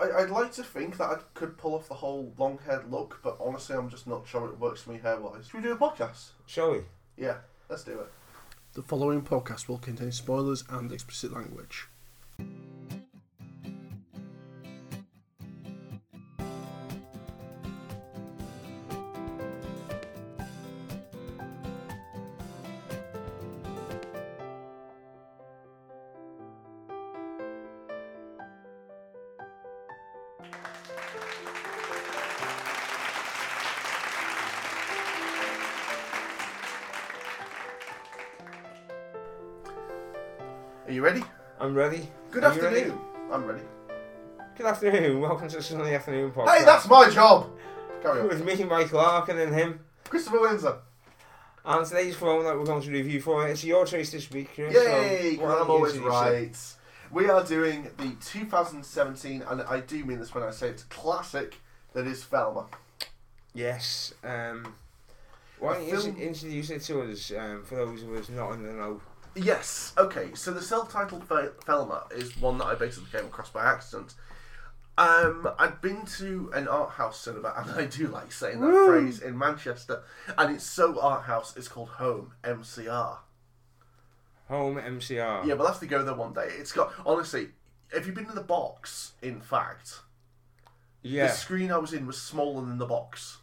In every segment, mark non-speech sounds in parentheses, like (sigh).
I, I'd like to think that I could pull off the whole long haired look, but honestly, I'm just not sure it works for me hair wise. Should we do a podcast? Shall we? Yeah, let's do it. The following podcast will contain spoilers and explicit language. Ready? Good Are you ready? afternoon. I'm ready. Good afternoon. Welcome to the Sunday afternoon podcast. Hey, that's my job! Carry on. with me, Mike Larkin, and him. Christopher Windsor. And today's film that we're going to review for it's your choice this week, Chris. Yay! So, why 'cause don't I'm you always right. We are doing the 2017, and I do mean this when I say it's classic, that is Thelma. Yes. Um, why don't you film- introduce it to us um, for those of us not in the know? Yes. Okay. So the self-titled Fe- Thelma is one that I basically came across by accident. Um, I'd been to an art house cinema, and I do like saying that Woo. phrase in Manchester, and it's so art house. It's called Home MCR. Home MCR. Yeah, we'll have to go there one day. It's got honestly. Have you been to the box? In fact, Yeah. the screen I was in was smaller than the box.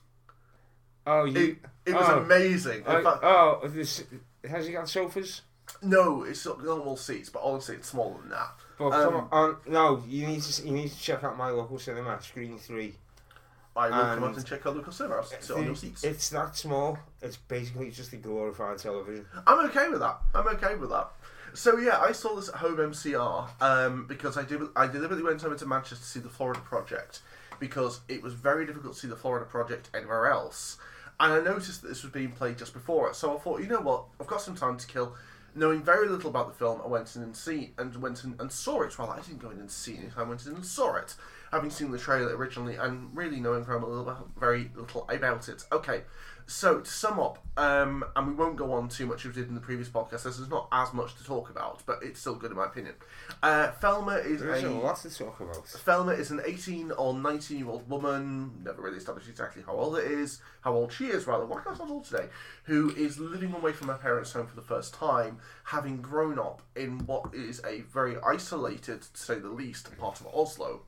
Oh, you. It, it was oh. amazing. In Oh, fact, oh, this, has he got sofas? No, it's not normal seats, but honestly, it's smaller than that. But Um, come on, no, you need to you need to check out my local cinema, Screen Three. I will come And- up and check out local cinema. I'll sit on your seats. It's that small. It's basically just a glorified television. I'm okay with that. I'm okay with that. So yeah, I saw this at home MCR um, because I did. I deliberately went over to Manchester to see the Florida Project because it was very difficult to see the Florida Project anywhere else, and I noticed that this was being played just before it. So I thought, you know what, I've got some time to kill. Knowing very little about the film, I went in and see and went in and saw it. Well, I didn't go in and see it. I went in and saw it, having seen the trailer originally and really knowing very little, very little about it. Okay, so to sum up, um, and we won't go on too much as we did in the previous podcast. as There's not as much to talk about, but it's still good in my opinion. Uh, Thelma is There's a a lot to talk about. Thelma is an 18 or 19 year old woman, never really established exactly how old it is, how old she is rather, why can't I old today, who is living away from her parents' home for the first time, having grown up in what is a very isolated, to say the least, part of Oslo.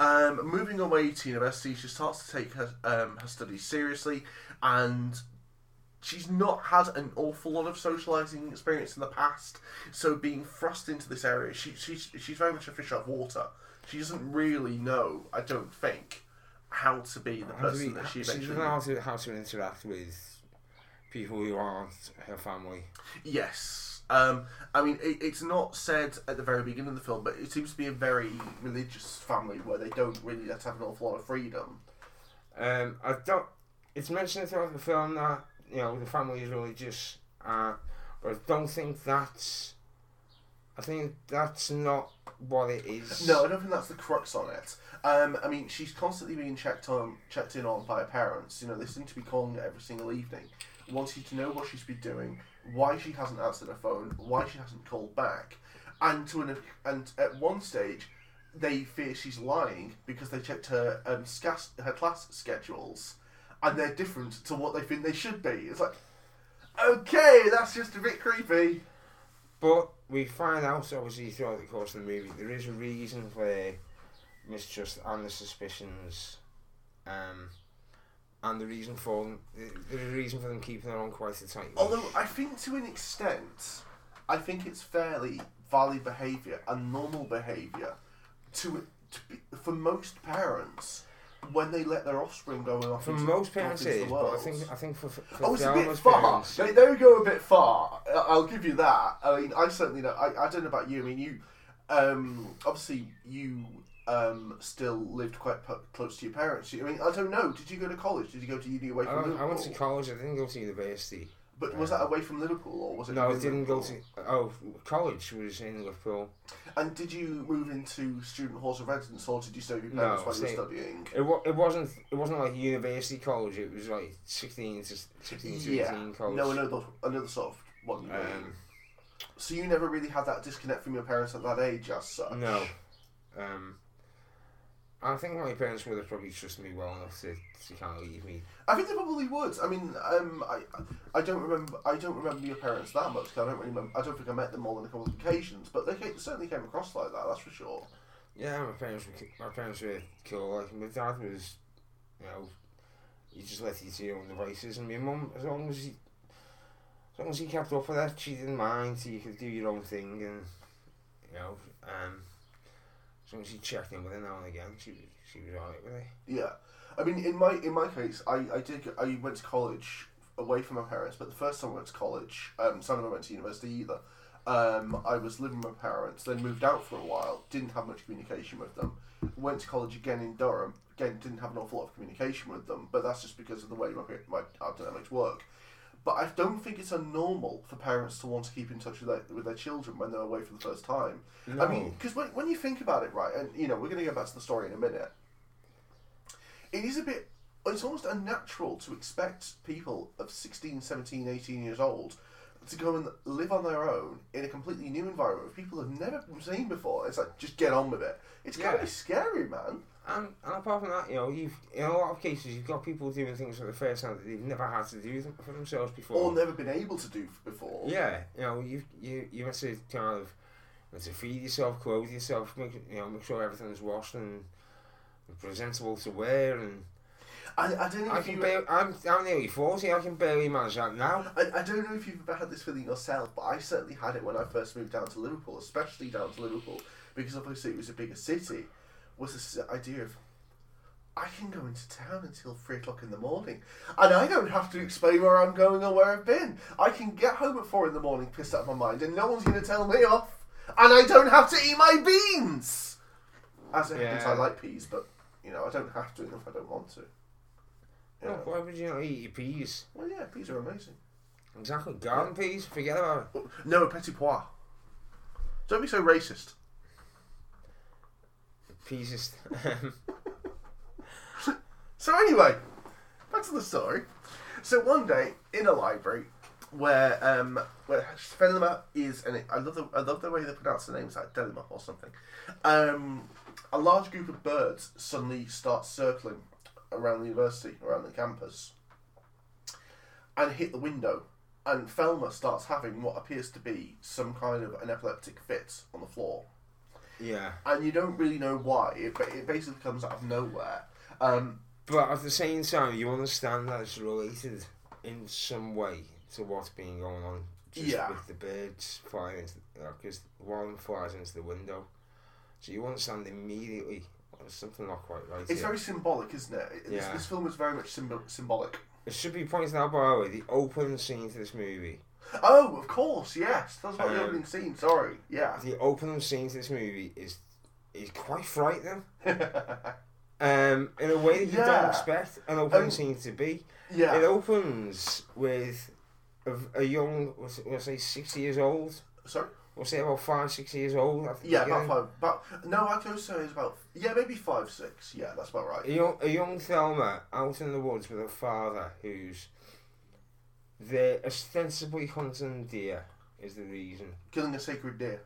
Um, moving away to university, she starts to take her um, her studies seriously, and she's not had an awful lot of socializing experience in the past. So being thrust into this area, she, she's she's very much a fish out of water. She doesn't really know, I don't think, how to be the person that she she eventually. doesn't know how to, how to interact with people who aren't her family. Yes. Um, I mean, it, it's not said at the very beginning of the film, but it seems to be a very religious family where they don't really let have an awful lot of freedom. Um, I don't. It's mentioned throughout the film that you know the family is religious, uh, but I don't think that's. I think that's not what it is. No, I don't think that's the crux on it. Um, I mean, she's constantly being checked on, checked in on by her parents. You know, they seem to be calling her every single evening, wanting to know what she's been doing, why she hasn't answered her phone, why she hasn't called back, and to an and at one stage, they fear she's lying because they checked her um scas- her class schedules, and they're different to what they think they should be. It's like, okay, that's just a bit creepy. But we find out obviously throughout the course of the movie there is a reason for mistrust and the suspicions, um, and the reason for them, a reason for them keeping her on quite a tight. Although I think to an extent, I think it's fairly valid behaviour and normal behaviour to, to be, for most parents when they let their offspring go off. for into, most parents it the but I world. think I think for, for Oh, it's a bit far. parents, They, they go a bit far. I'll give you that. I mean, I certainly know. I, I don't know about you. I mean, you, um, obviously, you um, still lived quite pu- close to your parents. I mean, I don't know. Did you go to college? Did you go to uni away I, from went- Liverpool? I went to college. I didn't go to university. But was that away from Liverpool or was it? No, I didn't go Liverpool? to. Oh, college was in Liverpool. And did you move into student halls of residence, or did you stay with your No, parents while you were studying? It, wa- it wasn't. It wasn't like university college. It was like sixteen to sixteen to Yeah. eighteen college. No, another another sort of one. you. Um, so you never really had that disconnect from your parents at that age, as such. no. Um, I think my parents would have probably trusted me well enough to, to kind of leave me. I think they probably would. I mean, um, I, I don't remember. I don't remember your parents that much. 'cause I don't really remember. I don't think I met them more than a couple of occasions, but they ca- certainly came across like that. That's for sure. Yeah, my parents were my parents were cool. Like my dad was, you know, he just let you to your own devices, and my mum, as long as he, as long as he kept up with that, she didn't mind. So you could do your own thing, and you know, um, as long as you checked in with her now and again, she was she was alright with it. Yeah, I mean, in my in my case, I I did I went to college away from my parents, but the first time I went to college, um, so I never went to university either. Um, I was living with my parents, then moved out for a while, didn't have much communication with them. Went to college again in Durham, again didn't have an awful lot of communication with them, but that's just because of the way my my dynamics work. But I don't think it's unnormal for parents to want to keep in touch with their, with their children when they're away for the first time. I mean, because when, when you think about it, right, and you know, we're going to go back to the story in a minute. It is a bit, it's almost unnatural to expect people of 16, 17, 18 years old to go and live on their own in a completely new environment with people have never seen before. It's like, just get on with it. It's kind Yeah. of scary, man. And, and apart from that, you know, you've in a lot of cases you've got people doing things for the first time that they've never had to do them for themselves before. Or never been able to do before. Yeah, you know, you you you have to kind of you have to feed yourself, clothe yourself, make you know, make sure everything's washed and presentable to wear. And I, I don't know I if can you. barely, I'm I'm nearly forty. I can barely manage that now. I, I don't know if you've ever had this feeling yourself, but I certainly had it when I first moved down to Liverpool, especially down to Liverpool, because obviously it was a bigger city. Was this idea of I can go into town until three o'clock in the morning, and I don't have to explain where I'm going or where I've been. I can get home at four in the morning, pissed out of my mind, and no one's going to tell me off, and I don't have to eat my beans. As it happens, Yeah. I like peas, but you know I don't have to if I don't want to. You No, know. why would you not eat your peas? Well, yeah, peas are amazing. Exactly, garden peas. Forget about it. Oh, no, a petit pois. Don't be so racist. Is. (laughs) So anyway, back to the story. So one day in a library where um where Fenema is and I love the I love the way they pronounce the names like Delima or something. Um, a large group of birds suddenly start circling around the university, around the campus, and hit the window. And Thelma starts having what appears to be some kind of an epileptic fit on the floor. Yeah, and you don't really know why. It, it basically comes out of nowhere. Um, but at the same time, you understand that it's related in some way to what's been going on. Just Yeah. with the birds flying into because one flies into the window, so you understand immediately there's something not quite right. it's here. very symbolic, isn't it? It- This, Yeah. this film is very much symbo- symbolic. It should be pointed out by the way, the opening scene to this movie. Oh, of course, yes. That's about the Um, opening scene. Sorry, yeah. The opening scene to this movie is is quite frightening. (laughs) Um, in a way that you Yeah. don't expect an opening Um, scene to be. Yeah, It opens with a, a young, what's it, we'll say sixty years old. sorry. We'll say about five, six years old. At the Yeah, beginning. about five. About no, I can say it's about yeah, maybe five, six. Yeah, that's about right. A young, a young Thelma out in the woods with her father, who's they're ostensibly hunting deer, is the reason. Killing a sacred deer.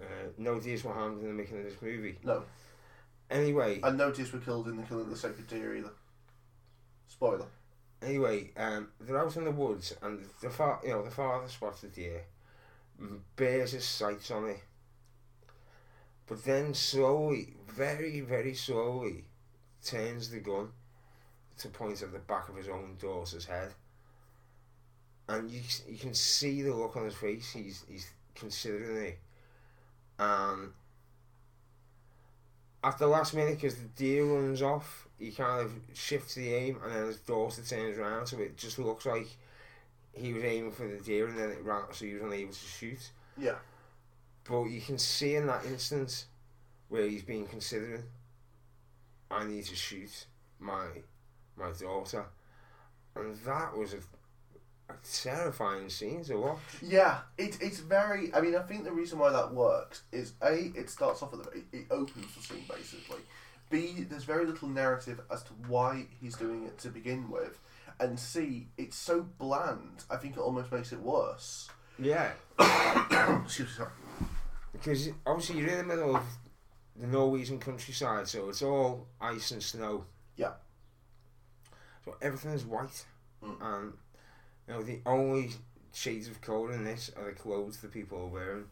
Uh, no deers were harmed in the making of this movie. No, Anyway, and no deers were killed in the killing of the sacred deer either. Spoiler. anyway, um, they're out in the woods, and the fa- you know, the father spots the deer, bears his sights on it, but then slowly, very, very slowly, turns the gun to point at the back of his own daughter's head, and you you can see the look on his face. He's he's considering it, and at the last minute, because the deer runs off, he kind of shifts the aim, and then his daughter turns around, so it just looks like he was aiming for the deer, and then it ran, so he was unable to shoot. Yeah. But you can see in that instance where he's been considering, I need to shoot my my daughter, and that was a terrifying scenes to watch. Yeah, it, it's very. I mean, I think the reason why that works is a it starts off at the it, opens the scene basically. B there's very little narrative as to why he's doing it to begin with, and C it's so bland. I think it almost makes it worse. Yeah, (coughs) Excuse me, sorry. because obviously you're in the middle of the Norwegian countryside, so it's all ice and snow. Yeah. So everything is white, Mm. and you know the only shades of colour in this are the clothes the people are wearing,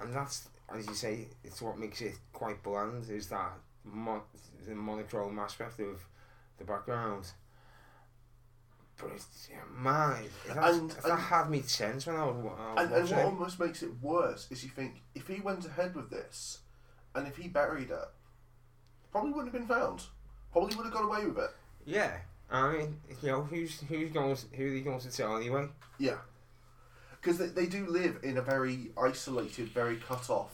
and that's as you say, it's what makes it quite bland. Is that mon- the monochrome aspect of the background. But it's, yeah, man, And- that and- had me tense when I was, wa- I was And, and what almost makes it worse is you think if he went ahead with this, and if he buried it, probably wouldn't have been found. Probably would have got away with it. Yeah, I mean, you know, who's who's going to, who are they going to tell anyway? Yeah. Because they, they do live in a very isolated, very cut off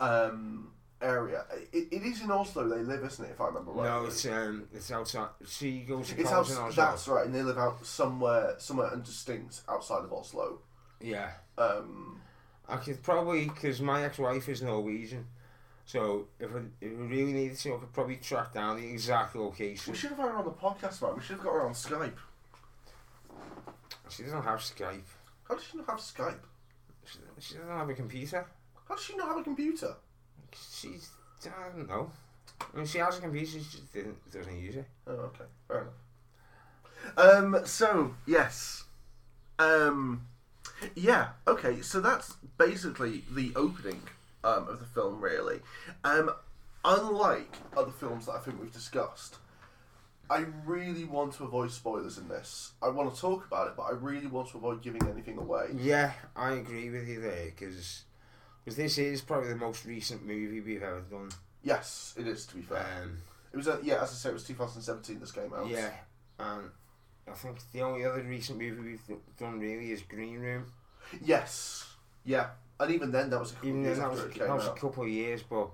um, area. It, it is in Oslo they live, isn't it, if I remember right? No, it's um, it's outside. She goes to It's out, in Oslo. that's right, and they live out somewhere, somewhere indistinct outside of Oslo. Yeah, Um, I could probably because my ex-wife is Norwegian, so if I, if we really needed to, I could probably track down the exact location. we should have had her on the podcast, man. We should have got her on Skype. She doesn't have Skype. How does she not have Skype? She, she doesn't have a computer. How does she not have a computer? She's I don't know. I mean, she has a computer. She just didn't, doesn't use it. Oh, okay, fair enough. Um, so yes, um, yeah, okay. So that's basically the opening um, of the film, really. Um, unlike other films that I think we've discussed, I really want to avoid spoilers in this. I want to talk about it, but I really want to avoid giving anything away. Yeah, I agree with you there because this is probably the most recent movie we've ever done. Yes, it is. To be fair, Um, it was. a, yeah, as I said, it was 2017. This came out. yeah, and I think the only other recent movie we've done really is Green Room. Yes. Yeah, and even then, that was a couple Even of years that was, that was a couple of years, but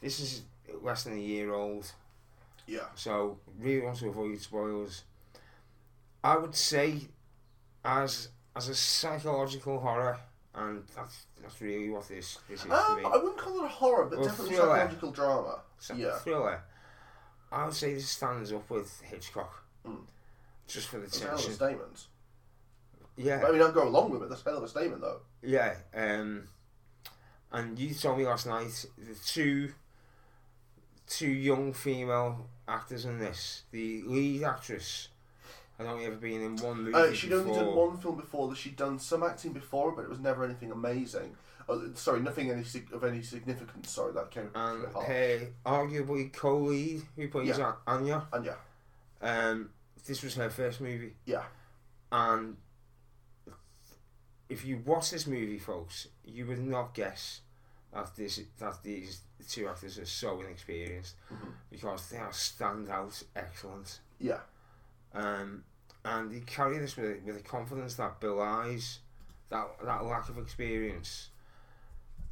this is less than a year old. Yeah. So really want to avoid spoilers. I would say, as as a psychological horror, and that's that's really what this this is to Um, me. I wouldn't call it a horror, but Well, definitely thriller. psychological drama. Yeah. thriller. I would say this stands up with Hitchcock, Mm. just for the a hell of a statement. Yeah, I mean, I'll go along with it. That's a hell of a statement, though. Yeah. Um, and you told me last night the two two young female actors in this. The lead actress had only ever been in one movie Uh, she'd before. only done one film before. That she'd done some acting before, but it was never anything amazing. Oh, sorry, nothing any of any significance. Sorry, that came and a bit harsh. her arguably co-lead who plays Yeah. Anya. And Um, this was her first movie. Yeah. And if you watch this movie, folks, you would not guess that this that these two actors are so inexperienced Mhm. because they are standout excellent. yeah, Um, and they carry this with, with a confidence that belies that that lack of experience.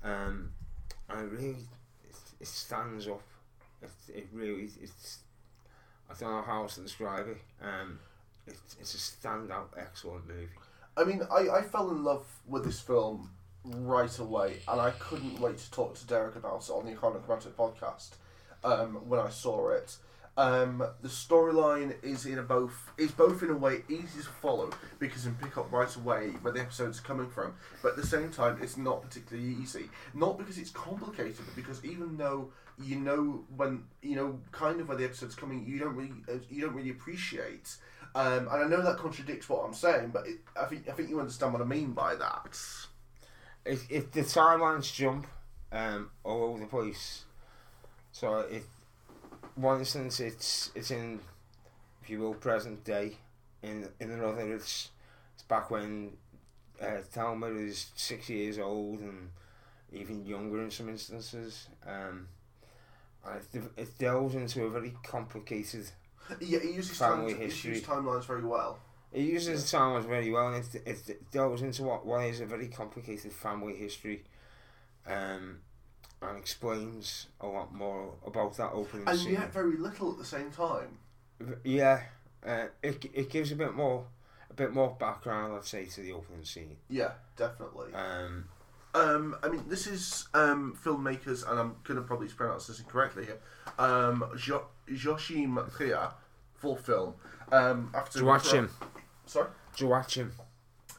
Um, and it really, it, it stands up. It, it really, it's. I don't know how else to describe it. Um, it, it's a standout, excellent movie. I mean, I, I fell in love with this film right away, and I couldn't wait to talk to Derek about it on the Iconochromatic podcast um, when I saw it. Um, the storyline is in a both is both in a way easy to follow because you can pick up right away where the episode's coming from, but at the same time it's not particularly easy. Not because it's complicated, but because even though you know when you know kind of where the episode's coming, you don't really uh, you don't really appreciate. Um, and I know that contradicts what I'm saying, but it, I think I think you understand what I mean by that. If, if the timelines jump um, all over the place, so if one instance it's it's in, if you will, present day, in in another it's it's back when uh, Talmud is six years old and even younger in some instances. Um, and it, it delves into a very complicated. (laughs) Yeah, it uses, Family time, history. uses timelines very well. He uses the timelines very well, and it, it, it delves into what what is a very complicated family history. Um, and explains a lot more about that opening scene. And scene. yet very little at the same time. Yeah, uh, it it gives a bit more a bit more background, I'd say, to the opening scene. Yeah, definitely. Um, Um, I mean, this is um, filmmakers, and I'm going to probably pronounce this incorrectly here. Um, jo- Joachim Trier, full film. Um, after Joachim. Sorry. Joachim.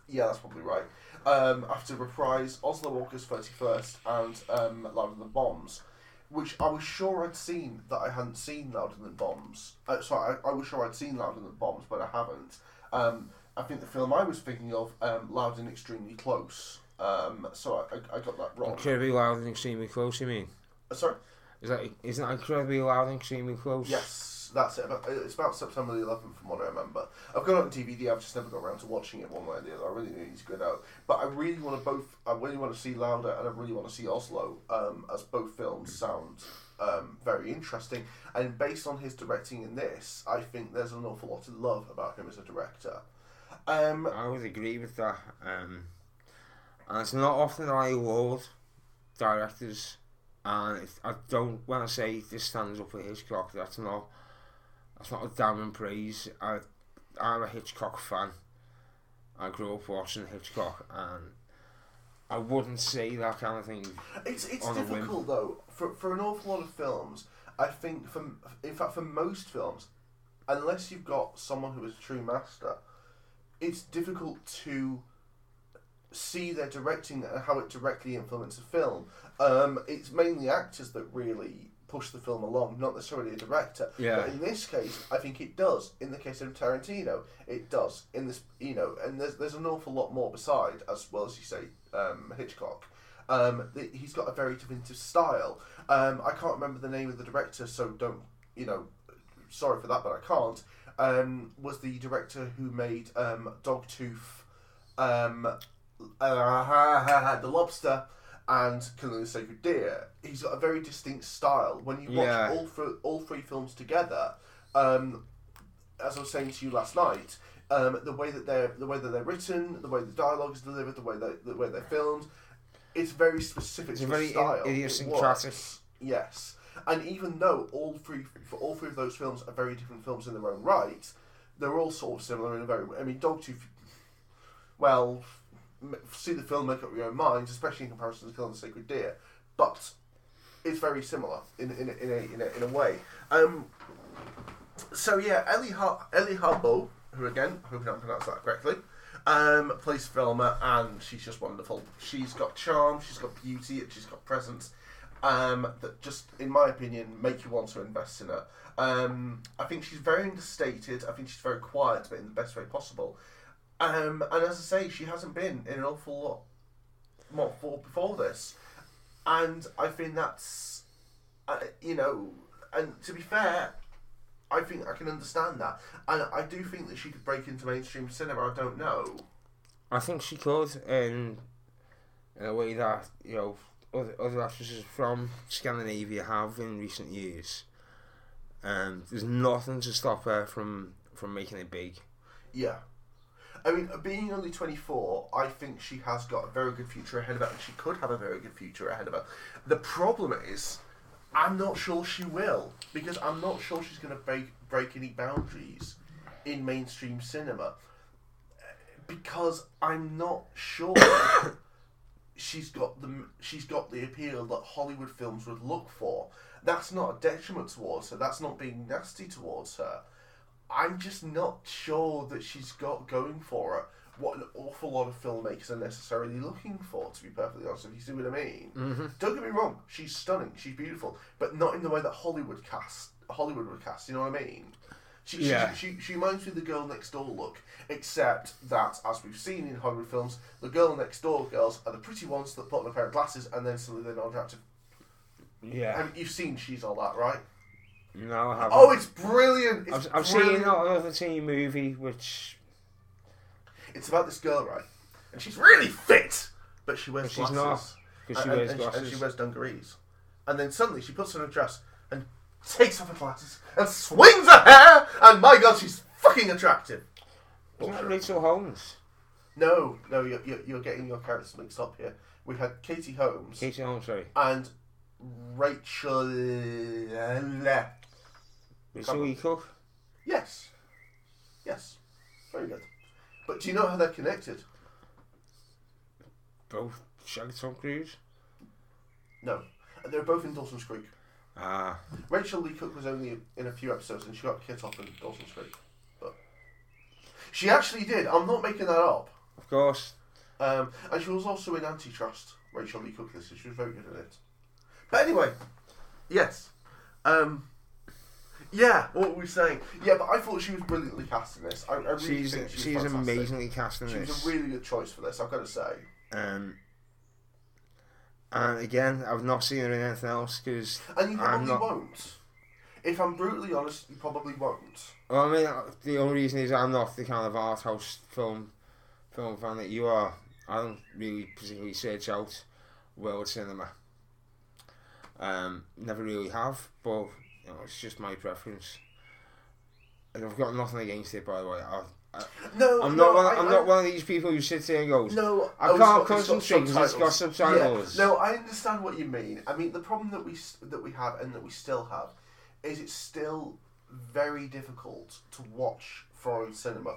Yeah, that's probably right. Um, after reprise Oslo August 31st and um, of the Bombs, which I was sure I'd seen that I hadn't seen Louder Than Bombs. Uh, sorry, I, I was sure I'd seen Louder Than Bombs, but I haven't. Um, I think the film I was thinking of, um, Loud and Extremely Close. Um, so I, I, I got that wrong. Incredibly loud and extremely close. You mean? Uh, sorry. Is that isn't that incredibly loud and extremely close? Yes, that's it. It's about September the 11th, from what I remember. I've got it on DVD. I've just never got around to watching it one way or the other. I really need to get out. But I really want to both. I really want to see Louder and I really want to see Oslo, um, as both films sound um, very interesting. And based on his directing in this, I think there's an awful lot to love about him as a director. Um, I would agree with that. Um, and it's not often that I award directors, and I don't when I say this stands up for Hitchcock, that's not that's not a damning praise. I I'm a Hitchcock fan. I grew up watching Hitchcock, and I wouldn't say that kind of thing. It's it's on a whim. difficult though for for an awful lot of films. I think for in fact for most films, unless you've got someone who is a true master, it's difficult to see their directing and how it directly influences a film. Um, it's mainly actors that really push the film along, not necessarily a director. Yeah. But in this case, I think it does. In the case of Tarantino, it does. In this, you know, and there's there's an awful lot more beside, as well as you say, um, Hitchcock. Um, th- he's got a very distinctive style. Um, I can't remember the name of the director, so don't, you know, sorry for that, but I can't. Um, was the director who made um, Dogtooth, um, uh, (laughs) The Lobster, and Killing the Sacred Deer. He's got a very distinct style. When you watch Yeah. all three, all three films together, um, as I was saying to you last night, um, the way that they're the way that they're written, the way the dialogue is delivered, the way that the way they're filmed, it's very specific It's to very style. idiosyncratic. Yes, and even though all three for all three of those films are very different films in their own right, they're all sort of similar in a very. I mean, Dogtooth. Well, m- see the film, make up your own minds, especially in comparison to Killing the Sacred Deer, but it's very similar in in in a, in a, in a way. Um, so yeah, Eili Eili Harboe, who again, I hope I pronounced that correctly, um, plays Thelma, and she's just wonderful. She's got charm, she's got beauty, and she's got presence. Um, that just, in my opinion, make you want to invest in her. Um, I think she's very understated. I think she's very quiet, but in the best way possible. Um, and as I say, she hasn't been in an awful lot more for before this, and I think that's, uh, you know, and to be fair, I think I can understand that, and I do think that she could break into mainstream cinema. I don't know. I think she could, in, in a way that you know other, other actresses from Scandinavia have in recent years. And there's nothing to stop her from from making it big. Yeah. I mean, being only 24, I think she has got a very good future ahead of her, and she could have a very good future ahead of her. The problem is, I'm not sure she will, because I'm not sure she's going to break, break any boundaries in mainstream cinema. Because I'm not sure (coughs) she's got the she's got the appeal that Hollywood films would look for. That's not a detriment towards her. That's not being nasty towards her. I'm just not sure that she's got going for her what an awful lot of filmmakers are necessarily looking for. To be perfectly honest, if you see what I mean. Mm-hmm. Don't get me wrong, she's stunning, she's beautiful, but not in the way that Hollywood cast Hollywood would cast. You know what I mean? She, Yeah. she, she, she reminds me of the girl next door look, except that, as we've seen in Hollywood films, the girl next door girls are the pretty ones that put on a pair of glasses and then suddenly they're not attractive. Yeah. And you've seen She's All That, right? No, I haven't. Oh, it's brilliant! It's I've, I've brilliant. seen another teen movie which It's about this girl, right? And she's really fit, but she wears she's glasses. not, 'cause she and, wears and, and glasses. she wears dungarees. And then suddenly she puts on a dress and takes off her glasses and swings her hair, and my god, she's fucking attractive. Isn't that Rachel Holmes? No, no, you're, you're, you're getting your characters mixed up here. We had Katie Holmes Katie Holmes, sorry. and Rachel. Rachel E. Cook. Yes. Yes. Very good. But do you know how they're connected? Both Shag Tom Cruise. No. They're both in Dawson's Creek. Ah, Rachael Leigh Cook was only in a few episodes and she got kicked off in Dawson's Creek. But she actually did. I'm not making that up. of course. Um, and she was also in Antitrust. Rachael Leigh Cook, this she was very good at it. But anyway, Yes. Um, yeah, what were we saying? Yeah, but I thought she was brilliantly cast in this. I, I really she's think she she's fantastic. amazingly cast in She this. was a really good choice for this, I've got to say. Um, and again, I've not seen her in anything else because And you probably not- won't. If I'm brutally honest, you probably won't. Well, I mean, uh, the only reason is I'm not the kind of art house film film fan that you are. I don't really particularly search out world cinema. Um, never really have, but you know, it's just my preference. And I've got nothing against it, by the way. I, I, No, I'm no, not. One, I, I'm I, not one of these people who sits there and goes, No, I oh, can't got- it's got concentrate 'cause it's got subtitles. Yeah. No, I understand what you mean. I mean, the problem that we that we have and that we still have is it's still very difficult to watch foreign cinema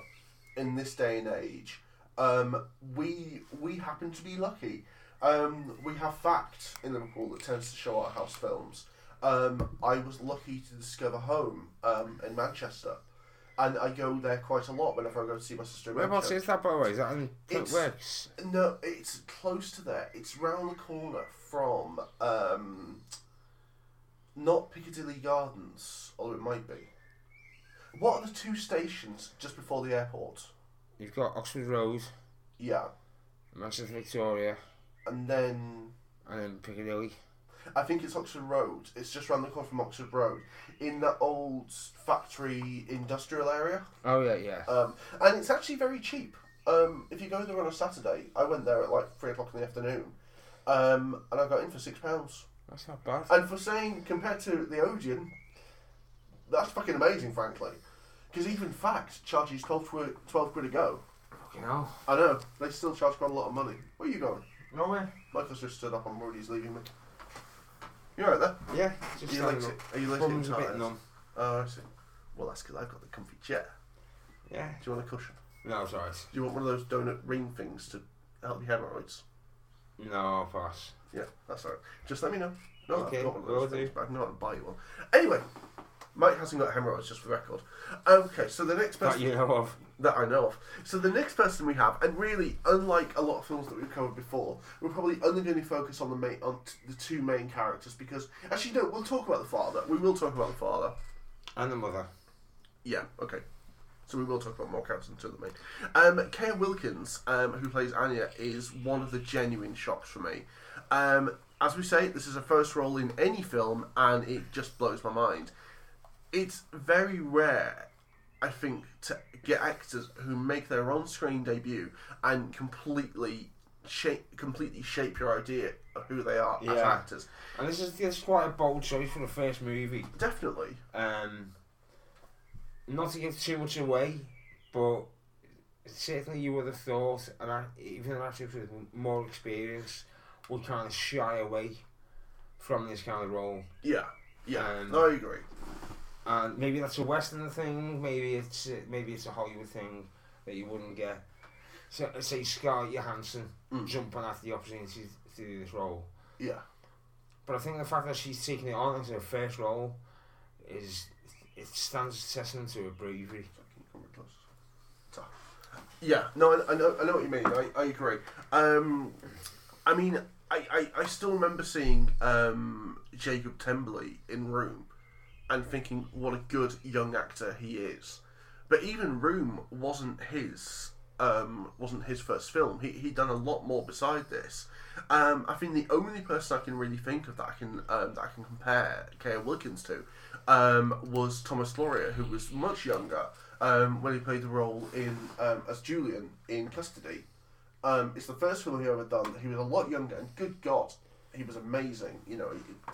in this day and age. Um, we we happen to be lucky. Um, we have Fact in Liverpool that tends to show our house films. Um, I was lucky to discover Home um, in Manchester, and I go there quite a lot whenever I go to see my sister in Whereabouts Manchester. is that, by the way? Is that in It's-? No, it's close to there. It's round the corner from um, not Piccadilly Gardens, although it might be. What are the two stations just before the airport? You've got Oxford Road, Yeah, Manchester Victoria, and then and then Piccadilly. I think it's Oxford Road. It's just round the corner from Oxford Road, in that old factory industrial area. Oh yeah, yeah. Um, and it's actually very cheap. Um, if you go there on a Saturday, I went there at like three o'clock in the afternoon, um, and I got in for six pounds. That's not bad. And for saying compared to the Odeon, that's fucking amazing, frankly. Because even Fact charges 12 quid, 12 quid a go. Fucking hell. I know, they still charge quite a lot of money. Where are you going? Nowhere. Michael's just stood up, I'm worried he's leaving me. You alright there? Yeah, just Are you, standing late, up. are you late Bum's a bit tired? numb. Oh, I see. Well, that's because I've got the comfy chair. Yeah. Do you want a cushion? No, it's alright. Do you want one of those donut ring things to help your hemorrhoids? No, I'll pass. Yeah, that's alright. Just let me know. No, Okay, I've got one of will those do. things, but I can know how to buy you one. Anyway, Mike hasn't got hemorrhoids, just for record. Okay, so the next That person you know of. That I know of. So the next person we have, and really, unlike a lot of films that we've covered before, we're probably only going to focus on the main, on t- the two main characters because actually, no, we'll talk about the father. We will talk about the father. And the mother. Yeah, okay. So we will talk about more characters until the main. Um, Kaya Wilkins, um, who plays Anya, is one of the genuine shocks for me. Um, as we say, this is her first role in any film, and it just blows my mind. It's very rare, I think, to get actors who make their on-screen debut and completely shape, completely shape your idea of who they are as Yeah. actors. And this is this is quite a bold choice for the first movie. Definitely. Um, not to give too much away, but certainly you would have thought, and I, even actors with more experience would kind of shy away from this kind of role. Yeah. Yeah. Um, no, I agree. And maybe that's a Western thing. Maybe it's maybe it's a Hollywood thing that you wouldn't get. So, say Scarlett Johansson Mm. jumping at the opportunity to do this role. Yeah. But I think the fact that she's taking it on as her first role is it stands testament to her bravery. Come close. So- Yeah, no, I, I know, I know what you mean. I, I agree. Um, I mean, I, I, I still remember seeing um, Jacob Tremblay in Room, and thinking what a good young actor he is. But even Room wasn't his. Um, wasn't his first film. He he'd done a lot more beside this. Um, I think the only person I can really think of that I can um, that I can compare Kaya Wilkins to um, was Thomas Laurier, who was much younger um, when he played the role in um, as Julian in Custody. It's the first film he ever done. He was a lot younger, and good God, he was amazing. You know,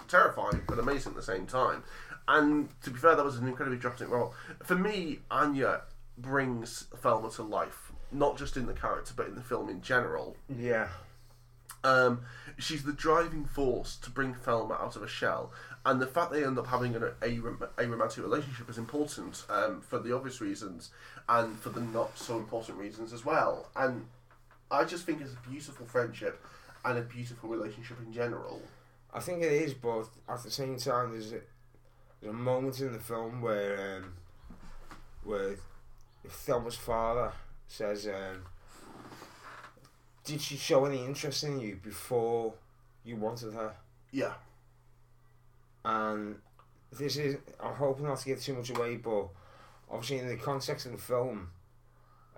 terrifying but amazing at the same time. And to be fair, that was an incredibly dramatic role. For me, Anya brings Thelma to life, not just in the character but in the film in general. Yeah. Um, she's the driving force to bring Thelma out of a shell, and the fact they end up having an a, a romantic relationship is important um, for the obvious reasons and for the not so important reasons as well. And I just think it's a beautiful friendship and a beautiful relationship in general. I think it is, but at the same time, there's a, there's a moment in the film where um, where Thelma's father says, um, "Did she show any interest in you before you wanted her?" Yeah, and this is I'm hoping not to give too much away, but obviously in the context of the film,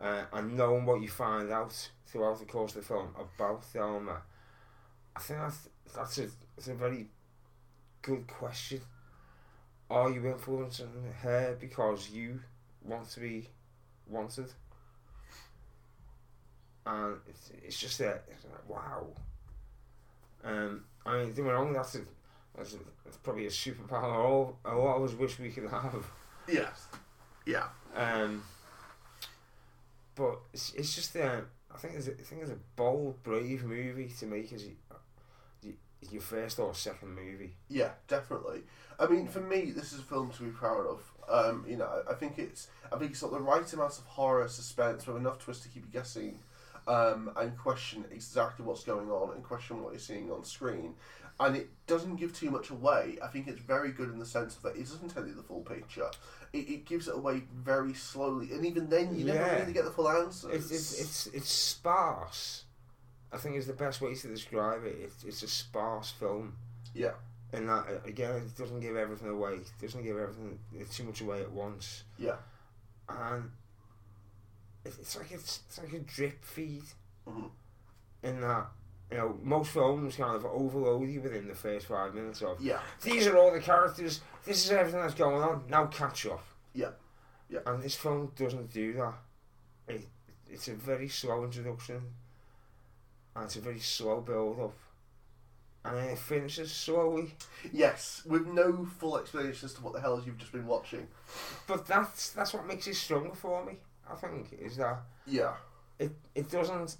uh, and knowing what you find out throughout the course of the film about Thelma, I think that's that's a that's a very good question. Are you influencing her because you want to be wanted? And it's, it's just that it's like, wow. Um, I mean, me wrong, that's a, that's, a, that's probably a superpower all a lot of us wish we could have. Yes. Yeah. Um, but it's, it's just that I think it's a, I think it's a bold, brave movie to make as y- your first or second movie. Yeah, definitely. I mean, for me, this is a film to be proud of. Um, you know, I, think it's I think it's got the right amount of horror, suspense, with enough twist to keep you guessing, um, and question exactly what's going on and question what you're seeing on screen. And it doesn't give too much away. I think it's very good in the sense that it doesn't tell you the full picture. It, it gives it away very slowly, and even then, you never really get the full answer. It's it's it's, it's sparse. I think is the best way to describe it. It's, it's a sparse film. Yeah. And that again, it doesn't give everything away. It doesn't give everything it's too much away at once. Yeah. And it's like it's, it's like a drip feed. Mhm. In that, you know, most films kind of overload you within the first five minutes of yeah, these are all the characters. This is everything that's going on. Now catch up. Yeah. Yeah. And this film doesn't do that. It, it's a very slow introduction. And it's a very slow build up. And then it finishes slowly. yes, with no full explanation as to what the hell you've just been watching. But that's that's what makes it stronger for me. I think is that Yeah. it it doesn't.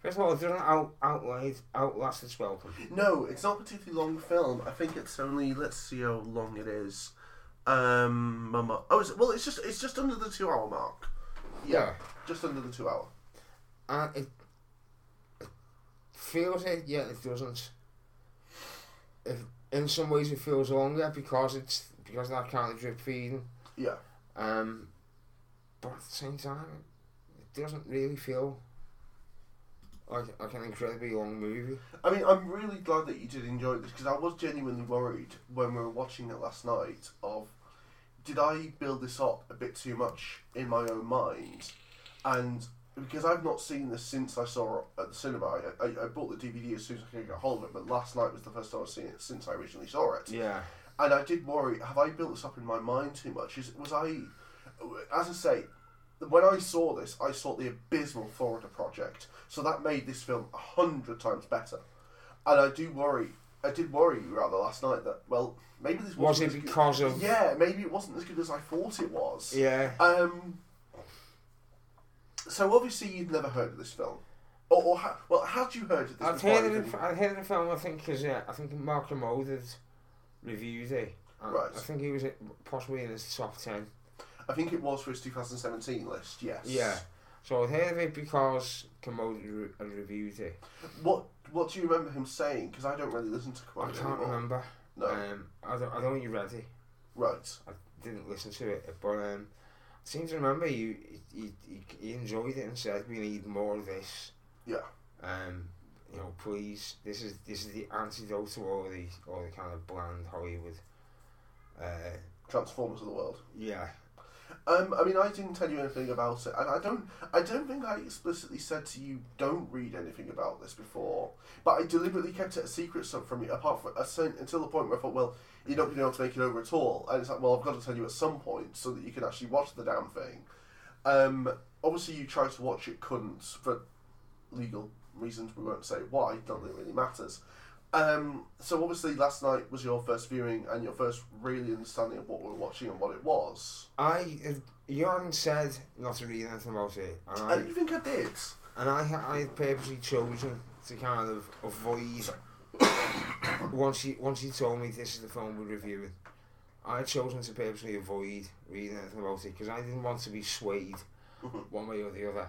First of all, it doesn't out outlay outlast its welcome. No, it's not a particularly long film. I think it's only let's see how long it is. Um, mama. Oh, it, well, it's just it's just under the two hour mark. Yeah, just under the two hour. and it, it feels it, yet it doesn't. If in some ways it feels longer because it's because that kind of drip feeding. Yeah. Um, but at the same time, it doesn't really feel like like an incredibly long movie. I mean, I'm really glad that you did enjoy this because I was genuinely worried when we were watching it last night. Of did I build this up a bit too much in my own mind, and because I've not seen this since I saw it at the cinema. I, I, I bought the DVD as soon as I could get hold of it, but last night was the first time I've seen it since I originally saw it. Yeah, And I did worry, have I built this up in my mind too much? Is was I, as I say, when I saw this, I saw the abysmal Florida Project, so that made this film a hundred times better. And I do worry, I did worry rather last night that well, maybe this was it because good. of Yeah, maybe it wasn't as good as I thought it was. yeah? Um. So obviously you'd never heard of this film, or, or ha- well, had you heard of this? I'd heard of it. I'd heard of the film. I think because yeah, I think Mark Kermode reviewed it. And Right. I think he was possibly in his top ten. I think it was for his 2017 list. Yes. Yeah. So I heard of it because had re- had reviewed it. What What do you remember him saying? Because I don't really listen to quite. I can't anymore. remember. No. Um, I don't. I don't think you read it. right. I didn't listen to it, but um, I seem to remember you. You, you, you enjoyed it and said we need more of this. Yeah. Um, you know, please. This is this is the antidote to all the all the kind of bland Hollywood. Uh, Transformers of the world. yeah. Um, I mean, I didn't tell you anything about it, and I don't. I don't think I explicitly said to you, "Don't read anything about this before." But I deliberately kept it a secret from you, apart from until the point where I thought, "Well, you're not going to be able to make it over at all." And it's like, "Well, I've got to tell you at some point so that you can actually watch the damn thing." Um, obviously, you tried to watch it, couldn't for legal reasons. We won't say why. Not it really matters. Um, so obviously, last night was your first viewing and your first really understanding of what we were watching and what it was. I uh, you hadn't said not to read anything about it, and I I don't think I did. and I ha- I had purposely chosen to kind of avoid (coughs) once you once you told me this is the film we're reviewing. I had chosen to purposely avoid reading anything about it because I didn't want to be swayed Mhm. one way or the other.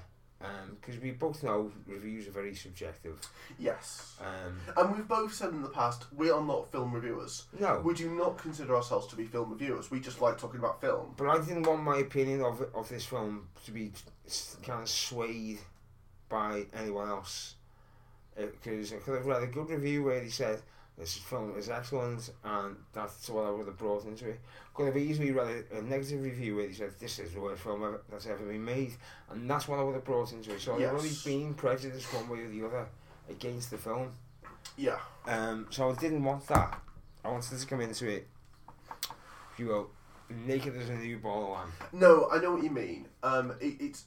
Because we both know reviews are very subjective. Yes. Um, And we've both said in the past, we are not film reviewers. no, We do not consider ourselves to be film reviewers. We just like talking about film. but I didn't want my opinion of of this film to be kind of swayed by anyone else. Because I could have read a good review where he said this film is excellent, and that's what I would have brought into it. Could have easily read a, a negative review where he said this is the worst film ever, that's ever been made, and that's what I would have brought into it. So I've already Yes. been prejudiced one way or the other against the film. Yeah. Um, so I didn't want that. I wanted to come into it, if you will, naked as a new ball of lamb. No, I know what you mean. Um, it, it's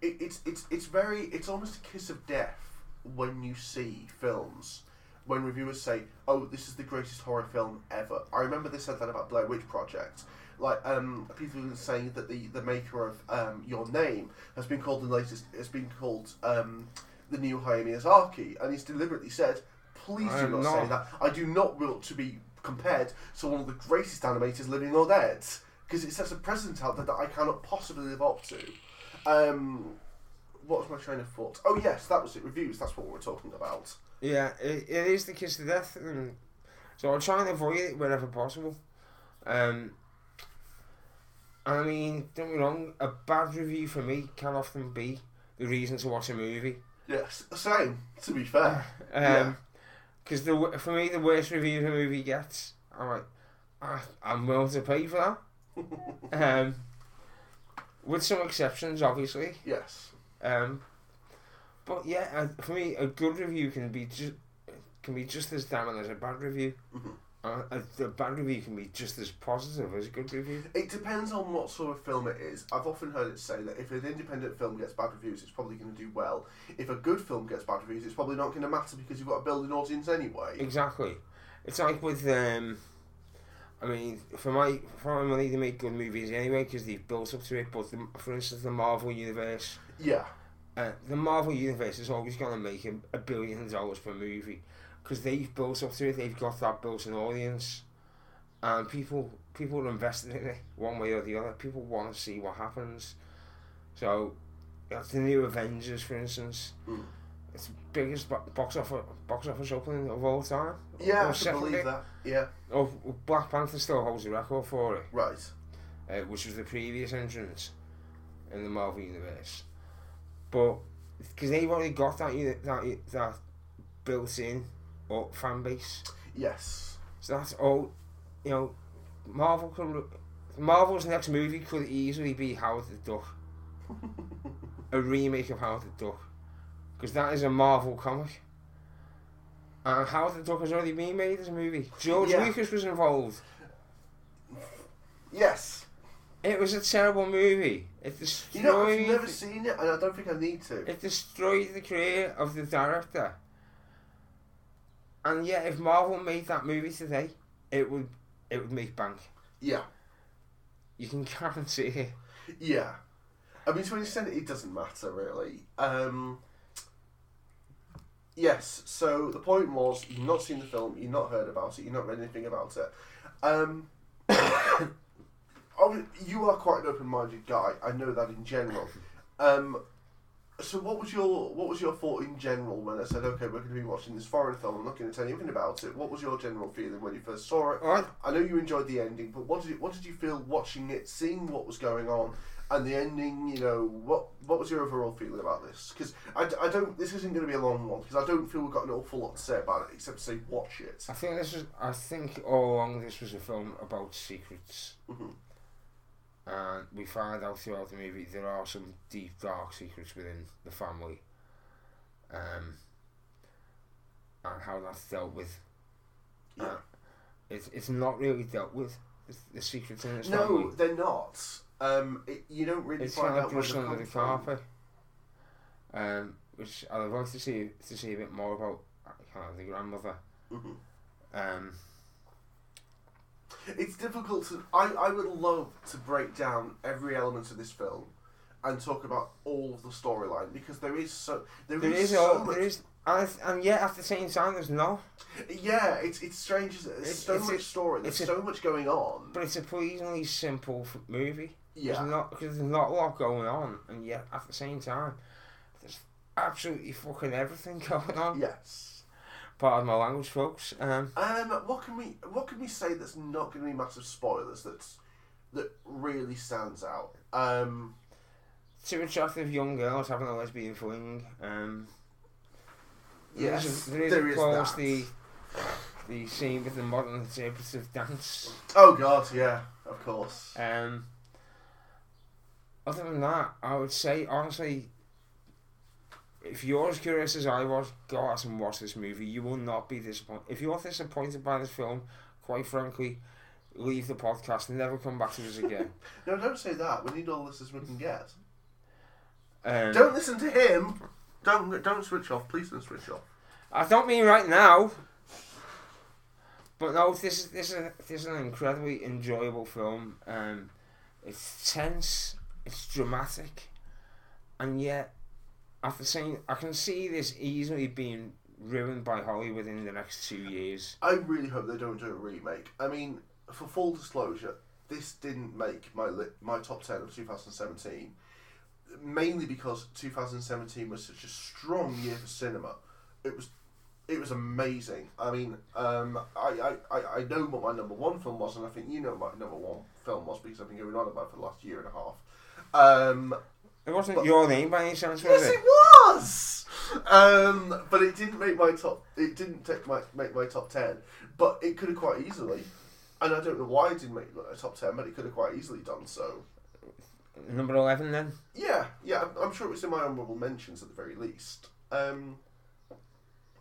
it, it's it's it's very it's almost a kiss of death when you see films when reviewers say, "Oh, this is the greatest horror film ever." I remember they said that about Blair Witch Project. Like um, people were saying that the the maker of um, Your Name has been called the latest has been called um, the new Hayao Miyazaki, and he's deliberately said, "Please do am not, say that. I do not want to be compared to one of the greatest animators living or dead." Because it sets a precedent out there that I cannot possibly live up to. Um, what was my train of thought? Oh yes, that was it. Reviews. That's what we were talking about. Yeah, it, it is the kiss to death, and so I'll try and avoid it wherever possible. Um, I mean, don't get me wrong, a bad review for me can often be the reason to watch a movie. Yes, same. To be fair. (laughs) Um, Yeah. Because the for me, the worst review a movie gets, I'm like, ah, I'm willing to pay for that. (laughs) um, with some exceptions, obviously. yes. Um, but yeah, uh, for me, a good review can be just can be just as damning as a bad review. Mhm. Uh, a, a bad review can be just as positive as a good review. It depends on what sort of film it is. I've often heard it say that if an independent film gets bad reviews, it's probably going to do well. If a good film gets bad reviews, it's probably not going to matter because you've got to build an audience anyway. Exactly. It's like with um, I mean, for my for my money, they make good movies anyway because they've built up to it. But the, for instance, the Marvel universe, Yeah. Uh, the Marvel universe is always going to make a, a billion dollars per movie because they've built up to it. They've got that built-in audience, and people people are invested in it one way or the other. People want to see what happens. So, that's the new Avengers, for instance. Mm. It's the biggest box office box office opening of all time. Yeah, Or I can believe bit. that. Yeah. Oh, Black Panther still holds the record for it, Right. uh, which was the previous entrance in the Marvel universe. But because they've already got that that that built-in up fan base, Yes. so that's all. You know, Marvel could Marvel's next movie could easily be Howard the Duck, (laughs) a remake of Howard the Duck, because that is a Marvel comic. And Howard the Duck has already been made as a movie. George Yeah. Lucas was involved. Yes. It was a terrible movie. It You know, I've never seen it, and I don't think I need to. it destroyed the career of the director. And yet, if Marvel made that movie today, it would it would make bank. Yeah. You can (laughs) guarantee it. Yeah. I mean, to an extent, it doesn't matter, really. Um, yes, so the point was you've not seen the film, you've not heard about it, you've not read anything about it. Um, you are quite an open minded guy, I know that in general. (laughs) Um, so what was your what was your thought in general when I said okay we're going to be watching this foreign film I'm not going to tell you anything about it what was your general feeling when you first saw it I know you enjoyed the ending, but what did you, what did you feel watching it, seeing what was going on, and the ending? You know, what what was your overall feeling about this? Because I, I don't. This isn't going to be a long one because I don't feel we've got an awful lot to say about it except to say watch it. I think this was. I think all along this was a film about secrets, Mhm. And we find out throughout the movie there are some deep, dark secrets within the family, um, and how that's dealt with. Yeah. Uh, it's it's not really dealt with the, the secrets in this No, family. they're not. Um, it, you don't really It's find kind of out where they come the carpet, um, which I'd like to see to see a bit more about. Kind of the grandmother. Mhm. Um, It's difficult to. I, I would love to break down every element of this film and talk about all of the storyline because there is so there there is is so all, much there is, and, and yet at the same time there's not. Yeah, it's it's strange. There's It's- so it's much a- story. There's it's a- so much going on. But it's a pleasingly simple movie. Yeah, There's not because there's not a lot going on, and yet at the same time, there's absolutely fucking everything (laughs) going on. yes. Pardon my language, folks. Um, Um, what can we what can we say that's not going to be massive spoilers? That's that really stands out. Um, two attractive young girls having a lesbian fling. Um, there is yes, there is there a that. the the scene with the modern interpretive dance. Oh God, yeah, of course. Um, other than that, I would say honestly, if you're as curious as I was, go out and watch this movie. You will not be disappointed. If you're disappointed by this film, quite frankly, leave the podcast and never come back to us again. (laughs) No, don't say that. We need all this as we can get. Um, Don't listen to him. Don't don't switch off. Please don't switch off. I don't mean right now. But no, this is this is this is an incredibly enjoyable film. Um, it's tense, it's dramatic, and yet at the I can see this easily being ruined by Hollywood in the next two years. I really hope they don't do a remake. I mean, for full disclosure, this didn't make my li- my top ten of 2017. Mainly because 2017 was such a strong year for cinema. It was it was amazing. I mean, um, I, I, I- I know what my number one film was, and I think you know what my number one film was because I've been going on about it for the last year and a half. Um, It wasn't But- your name by any chance, was Yes, it? it was. Um, but it didn't make my top. It didn't take my make my top ten. But it could have quite easily. And I don't know why it didn't make my top ten, but it could have quite easily done so. Number eleven, then. Yeah, yeah. I'm- I'm sure it was in my honourable mentions at the very least. Um,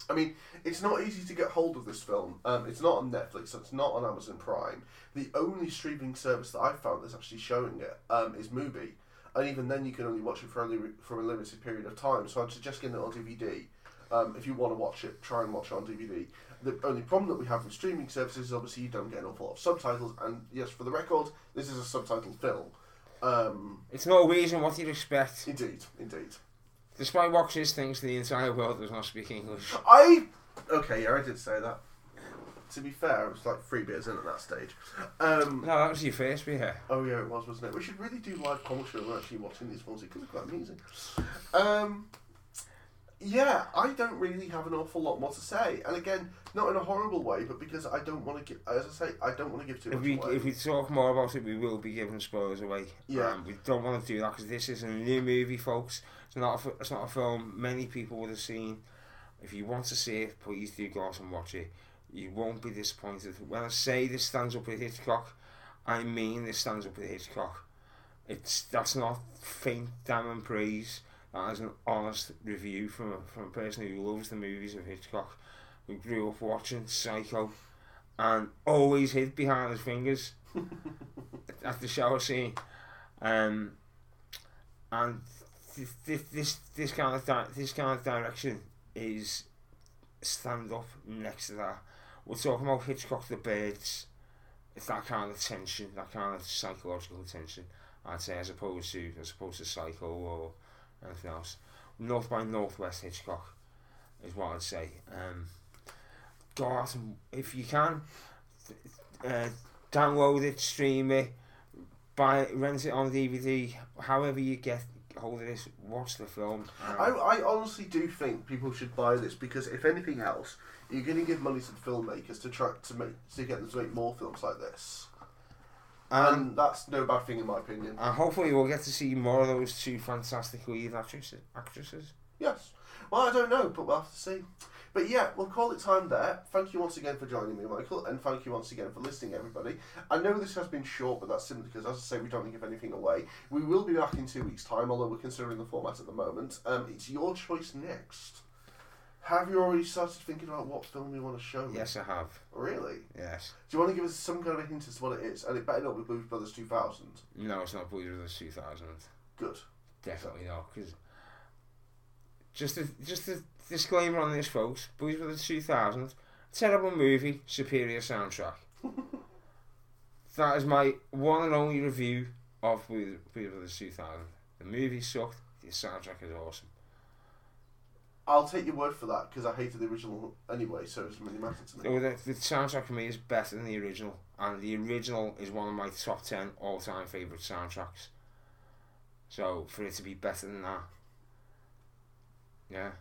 I mean, it's not easy to get hold of this film. Um, it's not on Netflix. It's not on Amazon Prime. The only streaming service that I've found that's actually showing it um, is Mubi, and even then you can only watch it for only for a limited period of time. So I'd suggest getting it on DVD. Um, if you want to watch it, try and watch it on DVD. The only problem that we have with streaming services is obviously you don't get an awful lot of subtitles. And yes, for the record, this is a subtitled film. Um, It's Norwegian. What do you expect? indeed, indeed. Despite Chris thinks, the entire world does not speak English. I okay, yeah, I did say that. To be fair, it was like three beers in at that stage. Um, No, that was your first beer. oh yeah, it was, wasn't it? We should really do live commentary when we're actually watching these films. It could be quite amusing. Um, yeah, I don't really have an awful lot more to say, and again, not in a horrible way, but because I don't want to give. As I say, I don't want to give too If much we away. if we talk more about it, we will be giving spoilers away. Yeah. Um, we don't want to do that because this is a new movie, folks. It's not a, it's not a film many people would have seen. If you want to see it, please do go out and watch it. You won't be disappointed. When I say this stands up with Hitchcock, I mean this stands up with Hitchcock. It's that's not faint damn praise. That is an honest review from a, from a person who loves the movies of Hitchcock, who grew up watching Psycho, and always hid behind his fingers (laughs) at the shower scene. Um, and th- th- this this kind of di- this kind of direction is stand up next to that. We're talking about Hitchcock the Birds. It's that kind of tension, that kind of psychological tension. I'd say as opposed to as opposed to Psycho or anything else. North by Northwest Hitchcock is what I'd say. Um, go out and if you can, uh, download it, stream it, buy it, rent it on DVD. However you get hold of this, watch the film. Um, I, I honestly do think people should buy this because if anything else, you're going to give money to the filmmakers to try to make to get them to make more films like this, and, and that's no bad thing in my opinion. and hopefully we'll get to see more of those two fantastic lead actresses. actresses. Yes. Well, I don't know, but we'll have to see. But yeah, we'll call it time there. Thank you once again for joining me, Michael, and thank you once again for listening, everybody. I know this has been short, but that's simply because, as I say, we don't give anything away. We will be back in two weeks' time, although we're considering the format at the moment. Um, it's your choice next. Have you already started thinking about what film you want to show me? Yes, I have. Really? Yes. Do you want to give us some kind of a hint as to what it is? And it better not be Blues Brothers 2000. No, it's not Blues Brothers 2000. Good. Definitely not. Because just a, just a disclaimer on this, folks. Blues the 2000, terrible movie, superior soundtrack. (laughs) that is my one and only review of Blues with the 2000. The movie sucked. The soundtrack is awesome. I'll take your word for that because I hated the original anyway, so it doesn't really matter to me. So the, the soundtrack for me is better than the original, and the original is one of my top ten all-time favorite soundtracks. So for it to be better than that, yeah.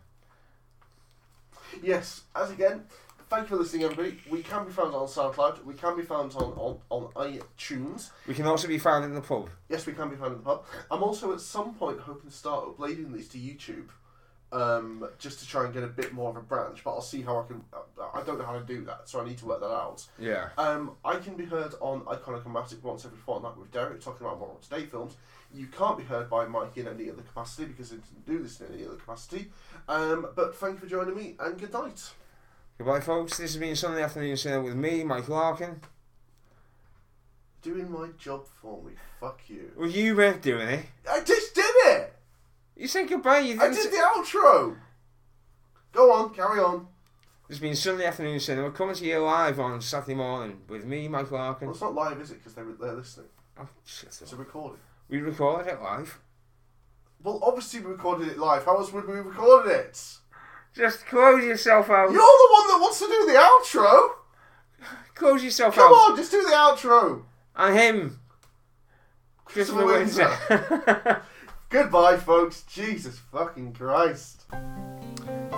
Yes, as again, thank you for listening, everybody. We can be found on SoundCloud. We can be found on, on, on iTunes. We can also be found in the pub. Yes, we can be found in the pub. I'm also at some point hoping to start uploading these to YouTube. Um, just to try and get a bit more of a branch. But I'll see how I can. I don't know how to do that, so I need to work that out. Yeah. Um, I can be heard on Iconochromatic once every fortnight with Derek talking about more up-to-date films. You can't be heard by Mike in any other capacity because I didn't do this in any other capacity. Um, but thank you for joining me and good night. Goodbye, folks. This has been Sunday Afternoon Cinema with me, Mike Larkin. Doing my job for me. Fuck you. Well, you were doing it. I just. You said goodbye. You I did say- the outro. Go on, carry on. Has been Sunday Afternoon Cinema coming to you live on Saturday morning with me, Mike Well, Larkin. it's not live, is it? Because they're, they're listening. Oh, shit. It's a recording. We recorded it live. Well, obviously we recorded it live. How else would we have recorded it? Just close yourself out. You're the one that wants to do the outro. Close yourself Come out. Come on, just do the outro. And him. Christopher Christopher Winter. (laughs) Goodbye, folks. Jesus fucking Christ.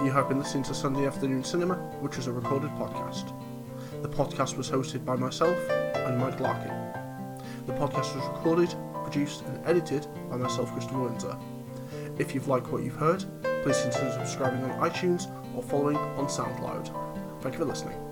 You have been listening to Sunday Afternoon Cinema, which is a recorded podcast. The podcast was hosted by myself and Mike Larkin. The podcast was recorded, produced, and edited by myself, Christopher Winter. If you've liked what you've heard, please consider subscribing on iTunes or following on SoundCloud. Thank you for listening.